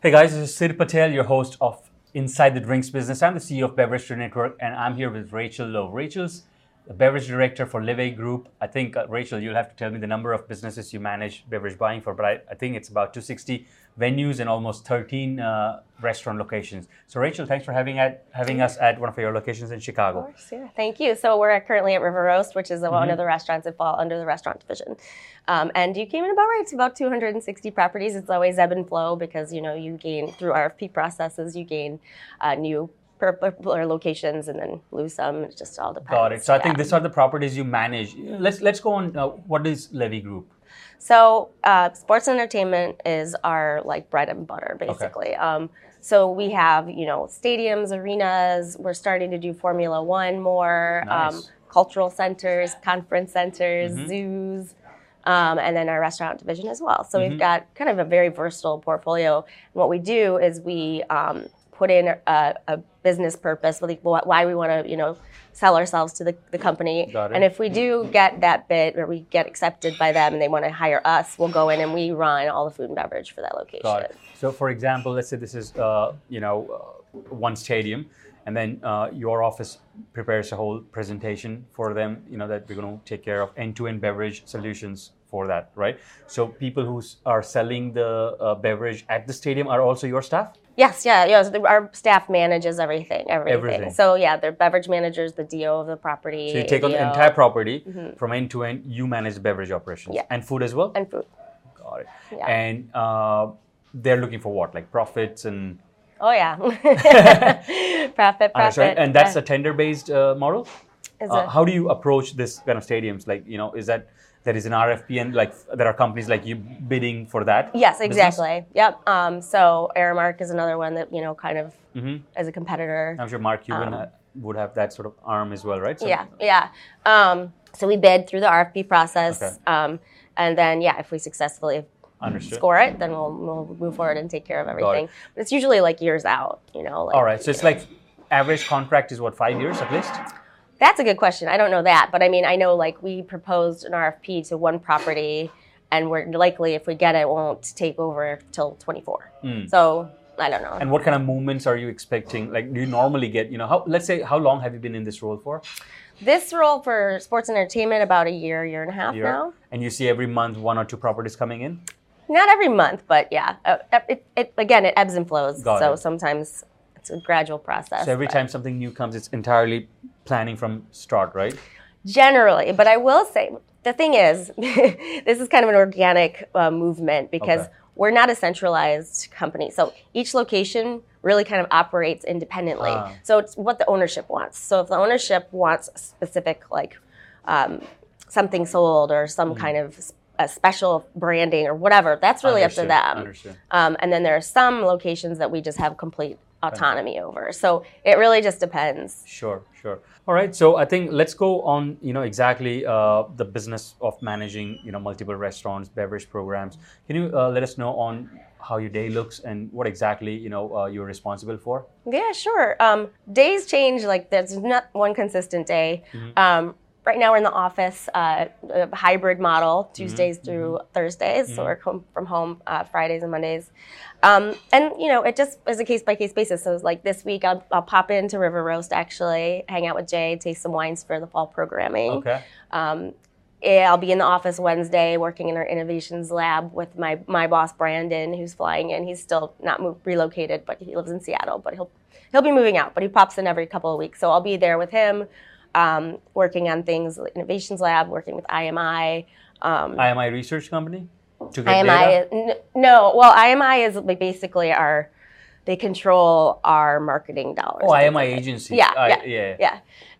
Hey guys, this is Sid Patel, your host of Inside the Drinks Business. I'm the CEO of Beverage Network, and I'm here with Rachael Lowe. Rachael's the beverage director for Levy Group. I think, uh, Rachael, you'll have to tell me the number of businesses you manage beverage buying for, but I, I think it's about 260 venues and almost 13 uh, restaurant locations. So, Rachael, thanks for having at, having us at one of your locations in Chicago. Of course, yeah. Thank you. So we're currently at River Roast, which is mm-hmm. one of the restaurants that fall under the restaurant division. Um, and you came in about right. It's about 260 properties. It's always ebb and flow because you know you gain through RFP processes, you gain uh, new particular locations and then lose some. It just all depends. Got it. So I think these are the properties you manage. Let's let's go on. Uh, what is Levy Group? So uh, sports entertainment is our like bread and butter, basically. Okay. Um, so we have you know stadiums, arenas. We're starting to do Formula One more. Nice. Um, cultural centers, conference centers, mm-hmm. zoos. Um, and then our restaurant division as well. So mm-hmm. we've got kind of a very versatile portfolio. And what we do is we um, put in a, a business purpose, like why we want to, you know, sell ourselves to the, the company. And if we do get that bid or we get accepted by them and they want to hire us, we'll go in and we run all the food and beverage for that location. So, for example, let's say this is, uh, you know, uh, one stadium, and then uh, your office prepares a whole presentation for them, you know, that we're going to take care of end-to-end beverage solutions for that, right? So people who are selling the uh, beverage at the stadium are also your staff. Yes, yeah, yeah. So the, our staff manages everything, everything, everything. So yeah, they're beverage managers, the DO of the property. So you take on the entire property mm-hmm. from end to end. You manage beverage operations yeah. and food as well. And food. Got it. Yeah. And uh, they're looking for what, like profits and. Oh yeah, profit, profit. And that's yeah. a tender-based uh, model. Uh, how do you approach this kind of stadiums? Like, you know, is that there is an RFP and like there are companies like you bidding for that? Yes, exactly. Business? Yep. Um, so Aramark is another one that you know kind of mm-hmm. as a competitor. I'm sure Mark Cuban um, would have that sort of arm as well, right? So, yeah, yeah. Um, so we bid through the RFP process, okay. Um, and then yeah, if we successfully Understood. score it, then we'll, we'll move forward and take care of everything. It. But it's usually like years out, you know. Like, All right, so it's know. like average contract is what five years at least. That's a good question. I don't know that, but I mean, I know like we proposed an RFP to one property, and we're likely, if we get it, won't take over till 24. Mm. So I don't know. And what kind of movements are you expecting? Like, do you normally get? You know, how, let's say, how long have you been in this role for? This role for sports and entertainment about a year, year and a half year. now. And you see every month one or two properties coming in. Not every month, but yeah. Uh, it, it, again, it ebbs and flows. Got so it. sometimes it's a gradual process. So every but. time something new comes, it's entirely planning from start, right? Generally, but I will say the thing is, this is kind of an organic uh, movement because okay. we're not a centralized company. So each location really kind of operates independently. Ah. So it's what the ownership wants. So if the ownership wants specific like um, something sold or some mm. kind of a special branding or whatever, that's really Understood. up to them. Um, and then there are some locations that we just have complete autonomy over. So it really just depends. Sure, sure. All right. So I think let's go on. You know exactly uh, the business of managing you know multiple restaurants, beverage programs. Can you uh, let us know on how your day looks and what exactly you know uh, you're responsible for? Yeah, sure. Um, days change. Like there's not one consistent day. Mm-hmm. Um, right now we're in the office, uh, a hybrid model, mm-hmm. Tuesdays mm-hmm. through Thursdays. Mm-hmm. So we're home from home uh, Fridays and Mondays. Um, and you know, it just is a case by case basis. So it's like this week, I'll, I'll, pop into River Roast actually, hang out with Jay, taste some wines for the fall programming. Okay. Um, I'll be in the office Wednesday working in our innovations lab with my my boss Brandon, who's flying in. He's still not moved, relocated, but he lives in Seattle. But he'll he'll be moving out. But he pops in every couple of weeks, so I'll be there with him, um, working on things, innovations lab, working with IMI. Um, IMI research company to get IMI, data? no, well, IMI is basically our they control our marketing dollars. Oh, IMI agency. Yeah, I, yeah, yeah,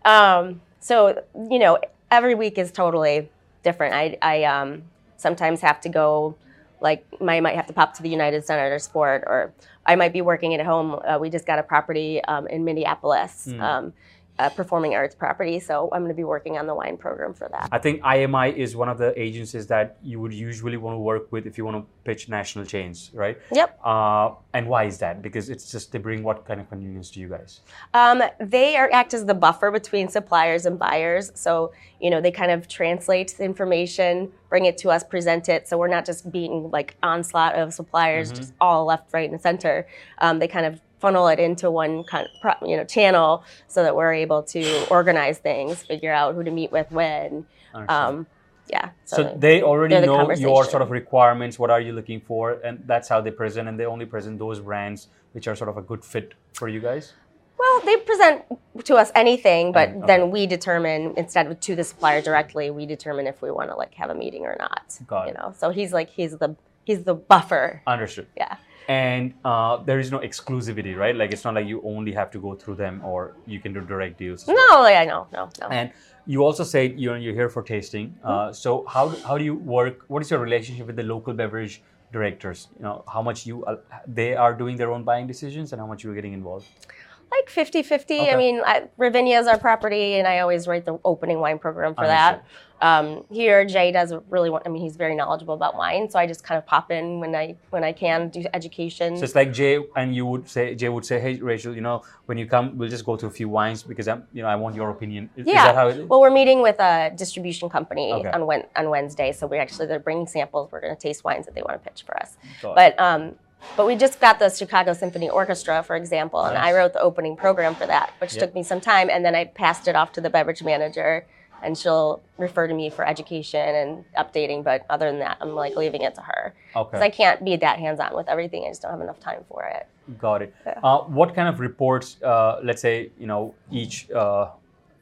yeah. Um, so you know, every week is totally different. I, I um, sometimes have to go, like, I might have to pop to the United Center to sport, or I might be working at home. Uh, we just got a property um, in Minneapolis. Mm. A performing arts property. So I'm going to be working on the wine program for that. I think IMI is one of the agencies that you would usually want to work with if you want to pitch national chains, right? Yep. Uh, and why is that? Because it's just they bring what kind of convenience to you guys? Um, they are act as the buffer between suppliers and buyers. So you know they kind of translate the information, bring it to us, present it. So we're not just being like onslaught of suppliers, just all left, right, and center. Um, they kind of funnel it into one kind of you know channel so that we're able to organize things, figure out who to meet with when. Um, yeah. So they already the know your sort of requirements. What are you looking for? And that's how they present. And they only present those brands which are sort of a good fit for you guys. Well, they present to us anything, but okay. then we determine instead of to the supplier directly, we determine if we want to like have a meeting or not. Got you it. know, so he's like he's the he's the buffer. Understood. Yeah. And uh, there is no exclusivity, right? Like it's not like you only have to go through them, or you can do direct deals. well. No, yeah, no, no, no. And you also say you know you're here for tasting. Uh, so how how do you work? What is your relationship with the local beverage directors? You know how much you uh, they are doing their own buying decisions, and how much you're getting involved. like 50 50. Okay. I mean, I, Ravinia is our property, and I always write the opening wine program for that. Um, here, Jay does really want, I mean, he's very knowledgeable about wine, so I just kind of pop in when I when I can do education. So it's like Jay and you would say Jay would say, "Hey Rachael, you know when you come, we'll just go to a few wines because I'm you know I want your opinion." Is, is yeah. that how it is? Well, we're meeting with a distribution company Okay. on on Wednesday, so we're actually they're bringing samples. We're going to taste wines that they want to pitch for us. Got. But um, but we just got the Chicago Symphony Orchestra, for example, and I wrote the opening program for that, which Yep. took me some time, and then I passed it off to the beverage manager, and she'll refer to me for education and updating. But other than that, I'm like leaving it to her because I can't be that hands on with everything. I just don't have enough time for it. got it. Uh, what kind of reports, uh, let's say you know each uh,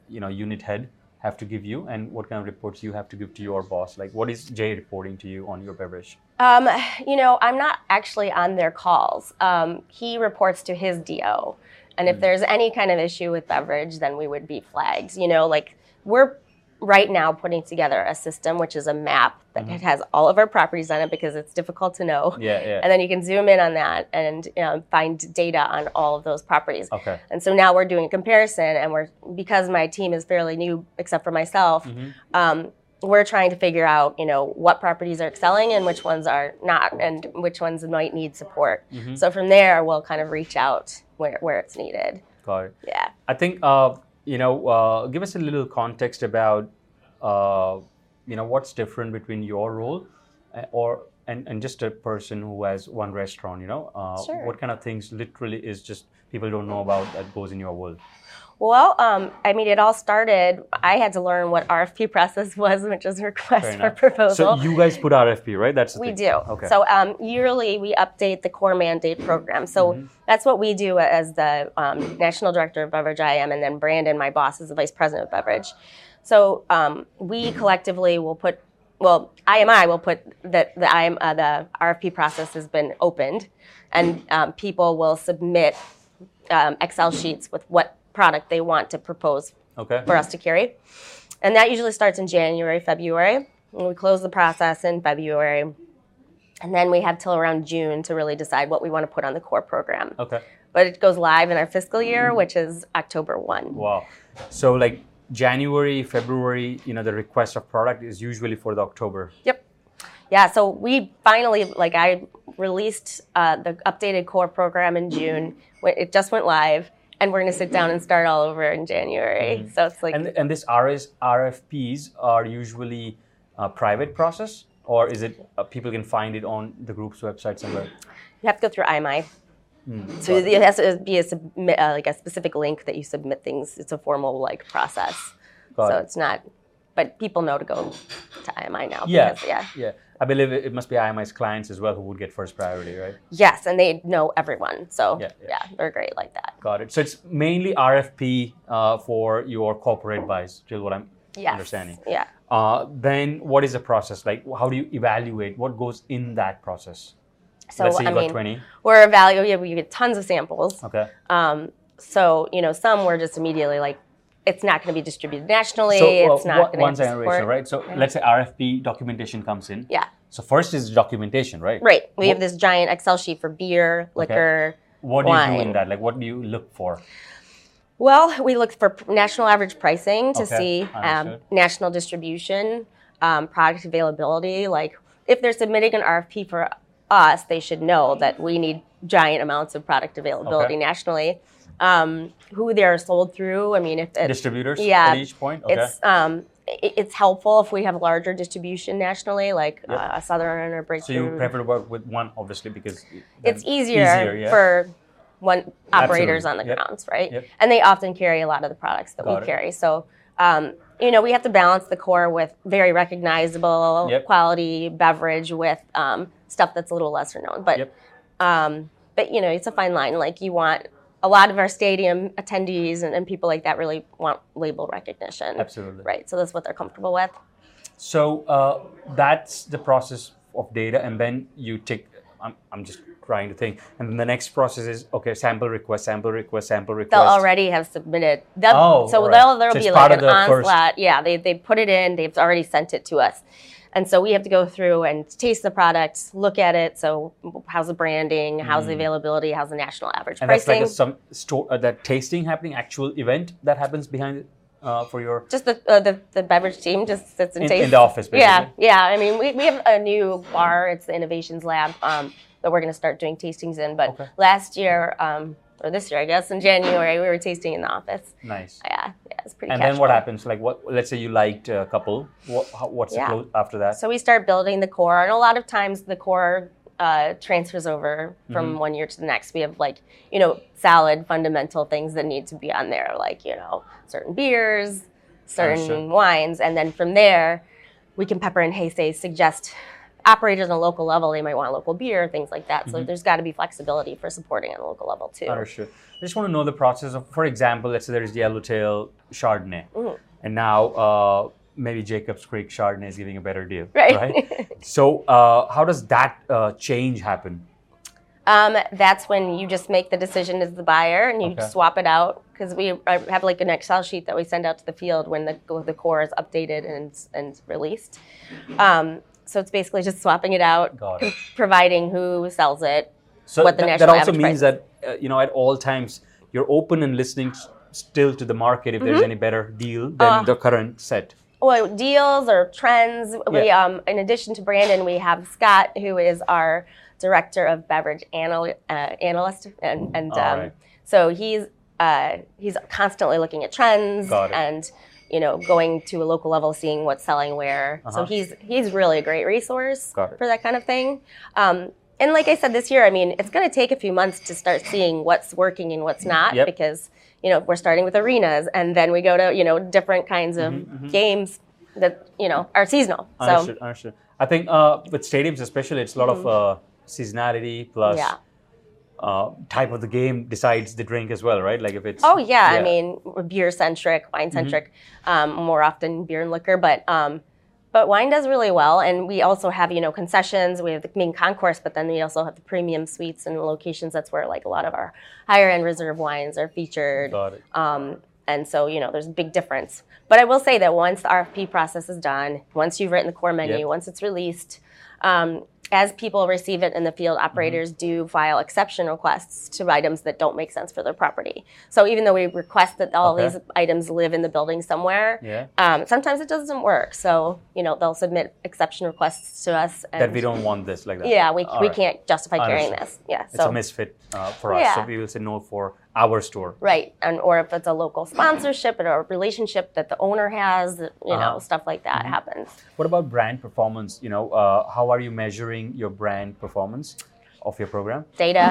you know unit head have to give you, and what kind of reports you have to give to your boss? Like, what is Jay reporting to you on your beverage? Um, you know, I'm not actually on their calls. Um, he reports to his DO. And if there's any kind of issue with beverage, then we would be flagged. You know, like we're right now putting together a system which is a map that has all of our properties on it because it's difficult to know. Yeah, yeah. And then you can zoom in on that and um, find data on all of those properties. Okay. And so now we're doing a comparison, and we're because my team is fairly new, except for myself. Um, we're trying to figure out, you know, what properties are excelling and which ones are not, and which ones might need support. So from there, we'll kind of reach out where, where it's needed. Got it. Yeah. I think uh, you know. Uh, give us a little context about uh, you know what's different between your role uh, or and, and just a person who has one restaurant. You know, uh, Sure. what kind of things literally is just people don't know about that goes in your world. Well, um, I mean, it all started. I had to learn what RFP process was, which is request for proposal. So you guys put RFP, right? That's the We thing. do. Okay. So um, yearly, we update the core mandate program. So Mm-hmm. that's what we do as the um, national director of beverage. I am, and then Brandon, my boss, is the vice president of beverage. So um, we collectively will put. Well, IMI will put that the IM, uh, the RFP process has been opened, and um, people will submit um, Excel sheets with what product they want to propose okay. for us to carry. And that usually starts in January, February. And we close the process in February. And then we have till around June to really decide what we want to put on the core program. Okay. But it goes live in our fiscal year, which is October 1. Wow. So like January, February, you know, the request of product is usually for the October. Yep. Yeah, so we finally, like, I released uh, the updated core program in June. It just went live, and we're going to sit down and start all over in January. So it's like, And and this RS, RFPs are usually a private process, or is it uh, people can find it on the group's website somewhere? You have to go through IMI. Hmm, So it has to be a submit, uh, like a specific link that you submit things. It's a formal like process. Got so it. it's not, but people know to go to IMI now. Yeah, because, yeah. yeah. I believe it, must be IMI's clients as well who would get first priority, right? Yes, and they know everyone. So Yeah, yeah, yeah. they're great like that. Got it. So it's mainly RFP uh, for your corporate buys, till what I'm Yes. understanding. Yeah. Uh, then what is the process like? How do you evaluate what goes in that process? So Let's say you I got mean, 20. we're evaluating. Yeah, we get tons of samples. Okay. Um, so you know, some we're just immediately like, it's not going to be distributed nationally. So uh, it's not going to support. Rachael, right? So let's say RFP documentation comes in. Yeah. So first is documentation, right? Right. We have this giant Excel sheet for beer, liquor. What do you do in that? Like, what do you look for? Well, we look for national average pricing to Okay, see um, national distribution, um, product availability. Like if they're submitting an RFP for us, they should know that we need giant amounts of product availability Okay. nationally. Um, who they're sold through. I mean, if it, Distributors Yeah, at each point? Okay. it's um, it's helpful if we have larger distribution nationally, like Yep. uh, Southern or Breakthru. so you prefer to work with one, obviously, because it's then easier, yeah? for one operators Absolutely. on the Yep. grounds, right? Yep. And they often carry a lot of the products that Got we it. carry. So, um, you know, we have to balance the core with very recognizable Yep. quality beverage with um, stuff that's a little lesser known. But, Yep. um, but you know, it's a fine line. Like you want a lot of our stadium attendees and, and people like that really want label recognition. Absolutely. Right. So that's what they're comfortable with. So uh, that's the process of data, and then you take. I'm, I'm just trying to think, and then the next process is okay. Sample request, sample request, sample request. They'll already have submitted. They'll, Oh, so alright. they'll, there'll So be like an the first- onslaught. Yeah, they, they put it in. They've already sent it to us. And so we have to go through and taste the product, look at it. So how's the branding? How's the availability? How's the national average Mm. and that's pricing? like a, some store uh, that tasting happening, actual event that happens behind it uh, for your. just the, uh, the the beverage team just sits and In- tastes. in the office, Yeah, yeah. I mean, we, we have a new bar. It's the Innovations Lab um, that we're going to start doing tastings in. But Okay. last year, um, or this year, I guess, in January, we were tasting in the office. Nice. Yeah, yeah, it's pretty. And then what happens? Like, what? Let's say you liked a couple. What? How, what's Yeah. the close after that? So we start building the core, and a lot of times the core uh, transfers over from Mm-hmm. one year to the next. We have like you know solid fundamental things that need to be on there, like you know certain beers, certain Understood. wines, and then from there we can pepper and say suggest operators on a local level they might want local beer, things like that. Mm-hmm. So there's got to be flexibility for supporting on a local level too. Understood. I just want to know the process of, for example, let's say there is Yellowtail Chardonnay, Mm-hmm. and now uh, maybe Jacobs Creek Chardonnay is giving a better deal, Right. so, uh, how does that uh, change happen? Um, that's when you just make the decision as the buyer and you Okay. swap it out because we have like an Excel sheet that we send out to the field when the the core is updated and and released. Um, so it's basically just swapping it out, Got it. providing who sells it. So What the that, national that also means price that uh, you know at all times you're open and listening s- still to the market if Mm-hmm. there's any better deal than Uh, the current set. Well, deals or trends. We Yeah. um, in addition to Brandon, we have Scott, who is our director of beverage anal- uh, analyst, and and um, right. so he's uh, he's constantly looking at trends Got it. and you know going to a local level, seeing what's selling where. So Uh-huh. he's he's really a great resource for that kind of thing. Um, and like I said this year, I mean, it's going to take a few months to start seeing what's working and what's not Yep. because you know we're starting with arenas and then we go to you know different kinds of Mm-hmm, games that you know are seasonal. So Understood. Understood. I think uh, with stadiums especially, it's a lot of uh, seasonality plus Mm-hmm. Yeah. Uh, type of the game decides the drink as well, right? Like if it's Oh yeah, I mean beer centric, wine centric, Mm-hmm. um, more often beer and liquor, but um, but wine does really well, and we also have you know concessions. We have the main concourse, but then we also have the premium suites and locations. That's where like a lot of our higher end reserve wines are featured. got it. Um, and so, you know, there's a big difference. But I will say that once the RFP process is done, once you've written the core menu, Yep. once it's released, um, as people receive it in the field, operators do file exception requests to items that don't make sense for their property. So even though we request that all Okay. these items live in the building somewhere, Yeah. um, sometimes it doesn't work. So, you know, they'll submit exception requests to us. And That we don't want this like that. Yeah, we, All we right. can't justify carrying this. Yeah. It's so a misfit uh, for us, so we will say no for our store. Right, and or if it's a local sponsorship or a relationship that the owner has, you Uh-huh. know, stuff like that happens. What about brand performance? You know, uh, how are you measuring your brand performance of your program? Data,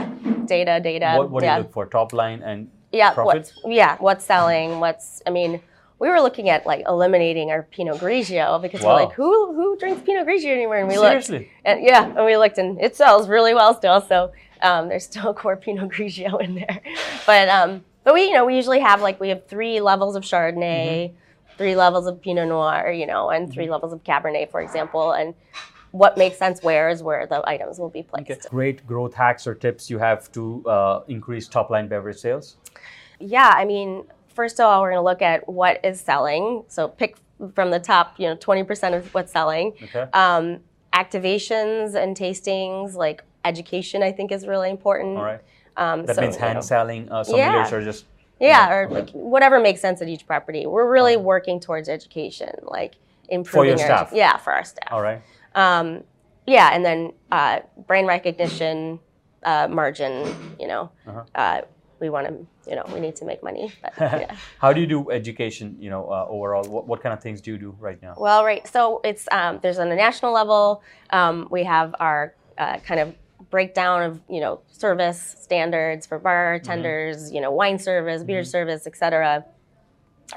data, data. what what do you look for? Top line and yeah. profit? What's yeah? What's selling? What's I mean, we were looking at like eliminating our Pinot Grigio because Wow. we're like, who who drinks Pinot Grigio anymore? And we Seriously? looked, and yeah, and we looked, and it sells really well still. So um, there's still core Pinot Grigio in there, but um, but we you know we usually have like we have three levels of Chardonnay. Mm-hmm. Three levels of Pinot Noir, you know, and 3 levels of Cabernet, for example, and what makes sense where is where the items will be placed. Okay. Great growth hacks or tips you have to uh, increase top line beverage sales. Yeah, I mean, first of all, we're going to look at what is selling. So pick from the top, you know, 20% of what's selling. Okay. Um, activations and tastings, like education, I think is really important. All right. Um, That so, means you know, hand selling. Uh, sommeliers Yeah. are just Yeah, or like whatever makes sense at each property. We're really working towards education, like improving your our staff? yeah for our staff. All right. Um, yeah, and then uh, brain recognition, uh, margin. You know, Uh-huh. uh, we want to. You know, we need to make money. But, yeah. How do you do education? You know, uh, overall, what, what kind of things do you do right now? Well, right. So it's um, there's on a national level. Um, we have our uh, kind of breakdown of you know service standards for bartenders, you know wine service, beer service, etc.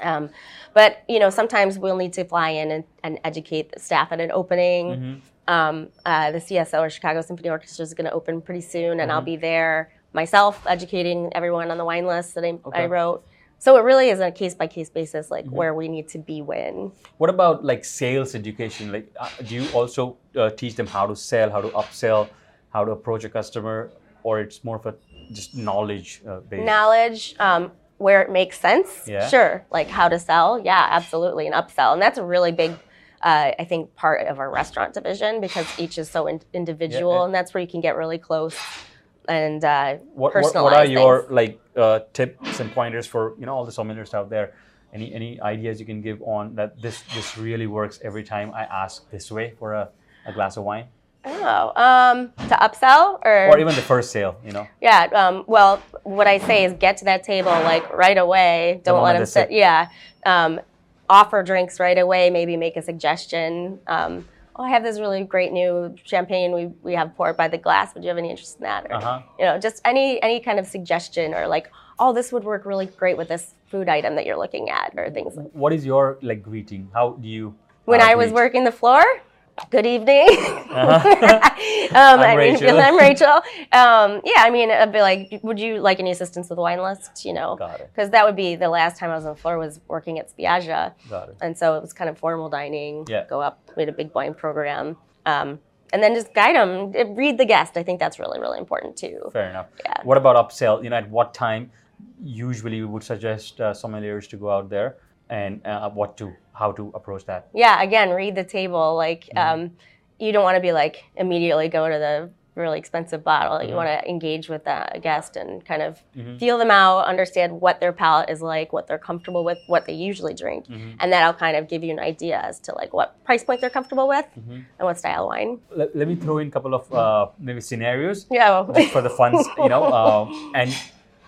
Um, but you know sometimes we'll need to fly in and, and educate the staff at an opening. Um, uh, the CSO or Chicago Symphony Orchestra is going to open pretty soon, and I'll be there myself educating everyone on the wine list that I, Okay. I wrote. So it really is a case by case basis, like where we need to be when. What about like sales education? Like, uh, do you also uh, teach them how to sell, how to upsell, how to approach a customer, or it's more of a just knowledge uh, based? knowledge um, where it makes sense. Yeah. Sure, like how to sell. Yeah, absolutely, and upsell, and that's a really big. Uh, I think part of our restaurant division because each is so in- individual, yeah. and that's where you can get really close and uh, what, what, personalize what are your like uh, tips and pointers for you know all the sommeliers out there? Any any ideas you can give on that this this really works every time I ask this way for a, a glass of wine Oh, um, to upsell or, or even the first sale? You know. yeah. Um, well, what I say is get to that table like right away. Don't let them sit. sit. Yeah. Um, offer drinks right away. Maybe make a suggestion. Um, oh, I have this really great new champagne we, we have poured by the glass. Would you have any interest in that? Or, Uh-huh. You know, just any any kind of suggestion or like, oh, this would work really great with this food item that you're looking at or things like. What is your like greeting? How do you? When uh, I was working the floor. Good evening. Uh-huh. um, I'm I mean, Rachael. I'm Rachael. Um, yeah, I mean, I'd be like, would you like any assistance with the wine list? You know, because that would be the last time I was on the floor was working at Spiaggia, Got it. and so it was kind of formal dining. Yeah. Go up, we had a big wine program, um, and then just guide them, read the guest. I think that's really, really important too. Fair enough. Yeah. What about upsell? You know, at what time usually we would suggest uh, sommeliers to go out there and uh, what to, how to approach that? Yeah, again, read the table. Like, Mm-hmm. um, you don't want to be like immediately go to the really expensive bottle. Mm-hmm. You want to engage with the guest and kind of feel them out, understand what their palate is like, what they're comfortable with, what they usually drink, Mm-hmm. and that'll kind of give you an idea as to like what price point they're comfortable with Mm-hmm. and what style of wine. Let, let me throw in a couple of uh, maybe scenarios Yeah. well- just for the funs, you know. Uh, and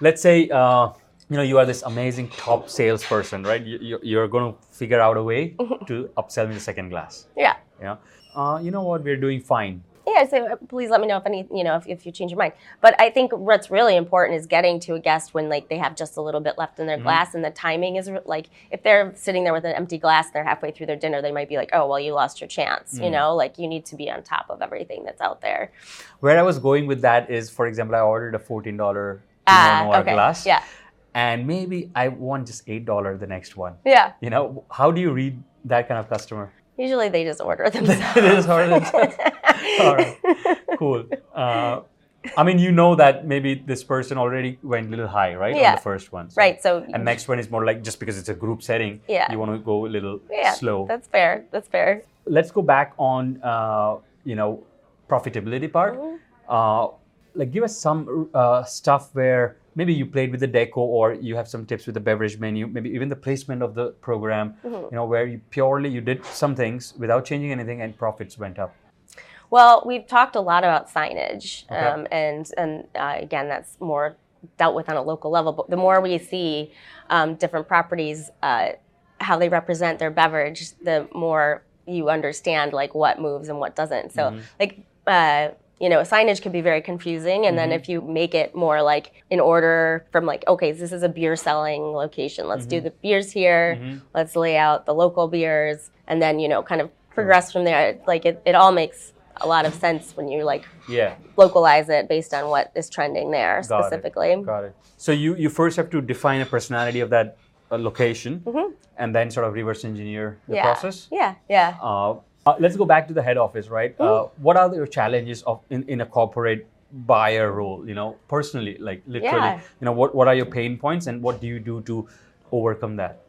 let's say, uh, you know, you are this amazing top salesperson, right? You, you- you're going to figure out a way to upsell me the second glass. yeah. You know, uh, you know what? We're doing fine. Yeah, so uh, please let me know if any, you know, if, if you change your mind. But I think what's really important is getting to a guest when like they have just a little bit left in their Mm-hmm. glass, and the timing is like if they're sitting there with an empty glass, and they're halfway through their dinner, they might be like, oh, well, you lost your chance. Mm. You know, like you need to be on top of everything that's out there. Where I was going with that is, for example, I ordered a $14 Pinot Ah, okay. glass. Yeah, and maybe I want just eight dollar the next one. yeah. You know, how do you read that kind of customer? Usually they just order themselves. it is hard. All right, cool. Uh, I mean, you know that maybe this person already went a little high, right? On the first one. So- Right. So And next one is more like just because it's a group setting, Yeah. you want to go a little yeah, slow. That's fair. That's fair. Let's go back on, uh, you know, profitability part. Mm-hmm. Uh, like, give us some uh, stuff where maybe you played with the deco, or you have some tips with the beverage menu, maybe even the placement of the program. Mm-hmm. You know, where you purely you did some things without changing anything, and profits went up. Well, we've talked a lot about signage, Okay. um, and and uh, again, that's more dealt with on a local level. But the more we see um, different properties, uh, how they represent their beverage, the more you understand like what moves and what doesn't. So, like. Uh, you know, signage can be very confusing, and then if you make it more like in order from like, okay, this is a beer selling location. Let's do the beers here. Let's lay out the local beers, and then you know, kind of progress from there. Like it, it all makes a lot of sense when you like Yeah, localize it based on what is trending there Got it. specifically. got it. So you you first have to define a personality of that uh, location, and then sort of reverse engineer the Mm-hmm. yeah. process. Yeah, yeah. Uh, uh, let's go back to the head office, right? Uh, what are your challenges of in, in a corporate buyer role? You know, personally, like literally, Yeah. you know, what what are your pain points and what do you do to overcome that?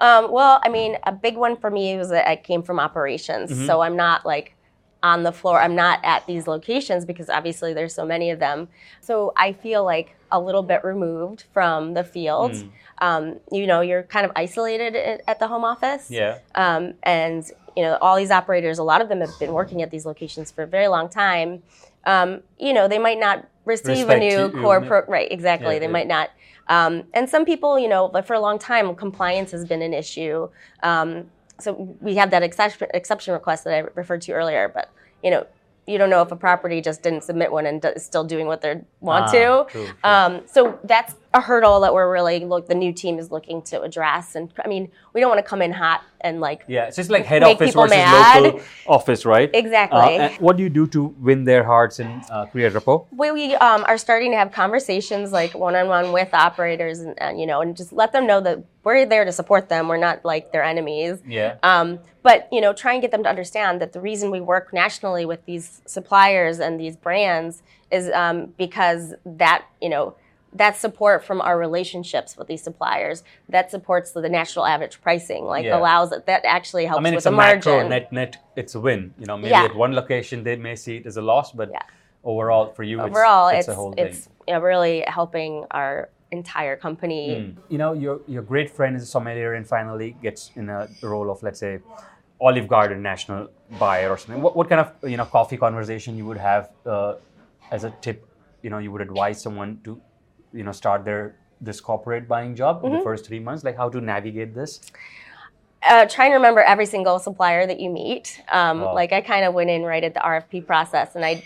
Um, well, I mean, a big one for me was that I came from operations, Mm-hmm. so I'm not like on the floor. I'm not at these locations because obviously there's so many of them. So I feel like a little bit removed from the field. Mm. Um, you know, you're kind of isolated at the home office. Yeah. Um, and you know, all these operators, a lot of them have been working at these locations for a very long time. Um, you know, they might not receive Respect a new core pro- right. Exactly, Yeah, they yeah. might not. Um, and some people, you know, but for a long time, compliance has been an issue. Um, so we have that exception, request that I referred to earlier. But you know, you don't know if a property just didn't submit one and is still doing what they want Ah, to. true, true. Um, so that's a hurdle that we're really look. The new team is looking to address. And I mean, we don't want to come in hot and like Yeah, it's just like head office versus mad. local office, right? Exactly. Uh, what do you do to win their hearts and uh, create rapport? we, we um, are starting to have conversations like one-on-one with operators and, and you know and just let them know that we're there to support them we're not like their enemies Yeah. um, but you know try and get them to understand that the reason we work nationally with these suppliers and these brands is um, because that you know that support from our relationships with these suppliers that supports the national average pricing like Yeah. allows it that actually helps I mean, with it's the a macro margin net net. It's a win. You know, maybe Yeah. at one location they may see it as a loss, but Yeah. overall for you, overall it's, it's it's, a whole it's, thing. you know, really helping our entire company Mm. You know, your your great friend is a sommelier and finally gets in a role of let's say Olive Garden national buyer or something. What, what kind of you know coffee conversation you would have uh, as a tip? You know, you would advise someone to you know start their this corporate buying job in the first three months, like how to navigate this. uh, trying to remember every single supplier that you meet. Um, Wow. Like I kind of went in right at the RFP process, and I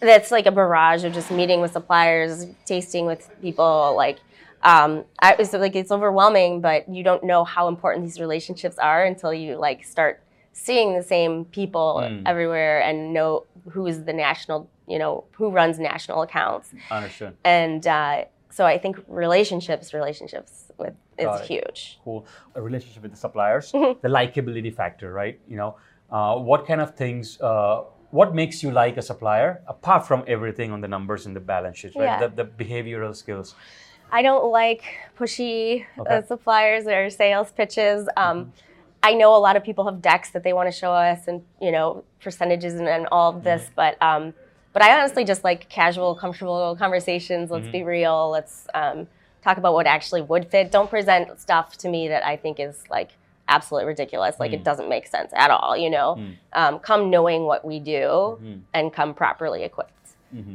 that's like a barrage of just meeting with suppliers, tasting with people. Like um, I was like it's overwhelming, but you don't know how important these relationships are until you like start seeing the same people Mm. everywhere and know who is the national, you know, who runs national accounts. Understood. And uh, so I think relationships, relationships with is huge. cool a relationship with the suppliers Mm-hmm. the likability factor right you know uh, what kind of things uh, what makes you like a supplier apart from everything on the numbers and the balance sheets right Yeah. the, the behavioral skills I don't like pushy Okay. Mm-hmm. uh, suppliers or sales pitches. Um, I know a lot of people have decks that they want to show us and you know percentages and, and all of this, Mm-hmm. but um, but I honestly just like casual, comfortable conversations. Let's Mm-hmm. be real. Let's um, talk about what actually would fit. Don't present stuff to me that I think is like absolutely ridiculous. Like Mm. it doesn't make sense at all. You know, um, come knowing what we do Mm-hmm. and come properly equipped,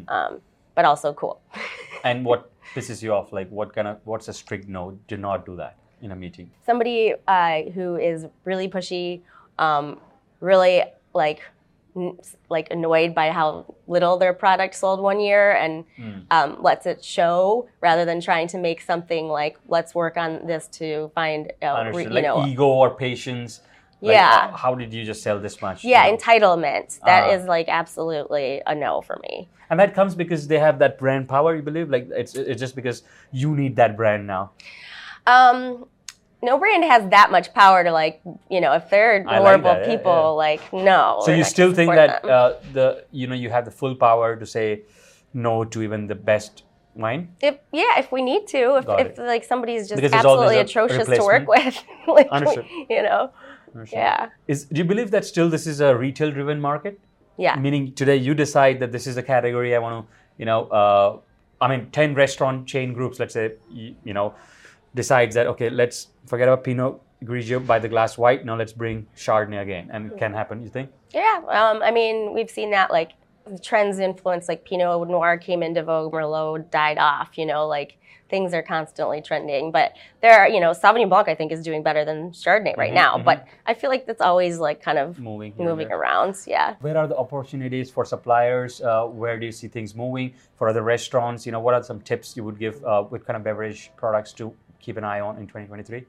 um, but also cool. and what pisses you off like what kind of what's a strict no do not do that in a meeting. Somebody uh, who is really pushy, um, really like like annoyed by how little their product sold one year and Hmm. um, lets it show rather than trying to make something like let's work on this to find uh, re- you like know. ego or patience? Like, Yeah. uh, how did you just sell this much? Yeah you know? entitlement. That Ah. is like absolutely a no for me. And that comes because they have that brand power you believe? Like it's it's just because you need that brand now um, no brand has that much power to like you know if they're I like horrible that, yeah, people yeah. like no So you still think that uh, the you know you have the full power to say no to even the best wine? If yeah, if we need to, if, if like somebody's just Because absolutely a atrocious to work with, like Understood. you know, yeah, Is do you believe that still this is a retail driven market? yeah, Meaning today you decide that this is the category I want to you know uh, I mean ten restaurant chain groups let's say you, you know decides that okay let's forget about Pinot Grigio buy the glass white now let's bring Chardonnay again and it can happen you think? yeah. Um, I mean, we've seen that like the trends influence like Pinot Noir came into vogue, Merlot died off. You know, like things are constantly trending. But there, are, you know, Sauvignon Blanc I think is doing better than Chardonnay right Mhm, now. mhm. But I feel like that's always like kind of Moving moving there. around. Yeah. Where are the opportunities for suppliers? Uh, where do you see things moving for other restaurants? You know, what are some tips you would give uh, with kind of beverage products to keep an eye on in 2023?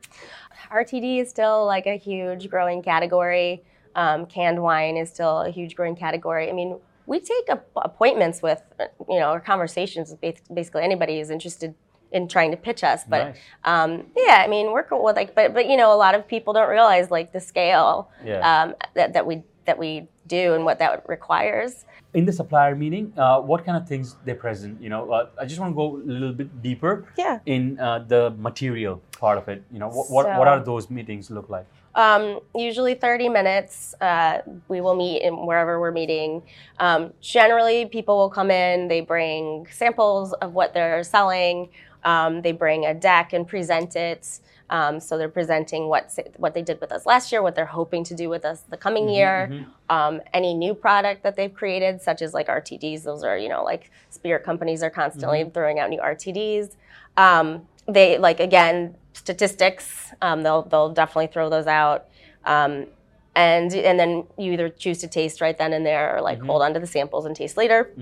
RTD is still like a huge growing category. Um, canned wine is still a huge growing category. I mean, we take appointments with, you know, or conversations with basically anybody who's interested in trying to pitch us. But Nice. um, yeah, I mean, we're cool with like, but but you know, a lot of people don't realize like the scale Yeah. um, that that we that we do and what that requires. in the supplier meeting, uh, what kind of things they present? You know, uh, I just want to go a little bit deeper Yeah. in uh, the material part of it. You know, what what, what are those meetings look like? Um, usually 30 minutes. Uh, we will meet in wherever we're meeting. Um, generally, people will come in, they bring samples of what they're selling, um, they bring a deck and present it. Um, so they're presenting what what they did with us last year, what they're hoping to do with us the coming Mm-hmm, year, Um, any new product that they've created, such as like RTDs. Those are you know like spirit companies are constantly Mm-hmm. throwing out new RTDs. Um, they like again statistics. Um, they'll they'll definitely throw those out. Um, and and then you either choose to taste right then and there, or like hold on to the samples and taste later.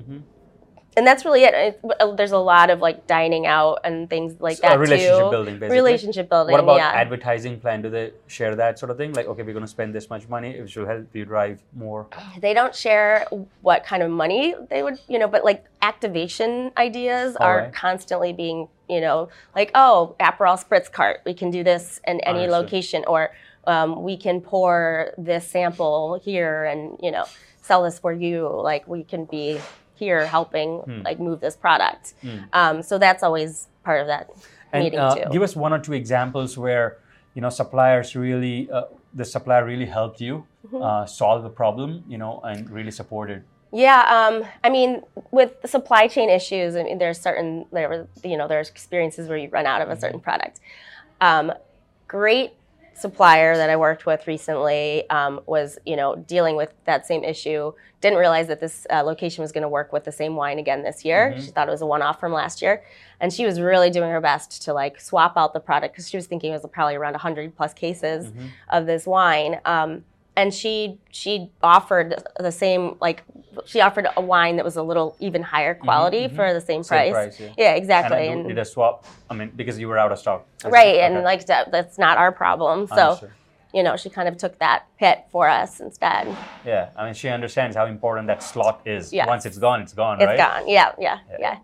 And that's really it. It- There's a lot of like dining out and things like So, that uh, relationship too. building, basically. Relationship building. What about yeah. advertising plan? Do they share that sort of thing? Like, okay, we're going to spend this much money, It will help you drive more. they don't share what kind of money they would, you know, but like activation ideas All are right. constantly being, you know, like, oh, Aperol Spritz cart, we can do this in any Understood. location, or um, we can pour this sample here and, you know, sell this for you. Like, we can be here helping, Hmm. like, move this product. Um, so that's always part of that And meeting uh, too. give us one or two examples where you know suppliers really, uh, the supplier really helped you Mm-hmm. uh, solve the problem, you know, and really supported. Yeah, um, I mean, with supply chain issues, I mean, there's certain there, were- you know, there's experiences where you run out of a certain product. Um, great supplier that I worked with recently um, was, you know, dealing with that same issue. Didn't realize that this uh, location was going to work with the same wine again this year. She thought it was a one-off from last year, and she was really doing her best to like swap out the product because she was thinking it was probably around 100 plus cases of this wine. Um, and she she offered the same like she offered a wine that was a little even higher quality for the same, Mm-hmm, Same price. price, yeah. And exactly. then And, did a swap. I mean, because you were out of stock. right, Okay. and like that, that's not our problem. So Understood. you know, she kind of took that hit for us instead. Yeah, I mean, she understands how important that slot is. Yes. Once it's gone, it's gone, It's right? gone. Yeah, yeah, yeah.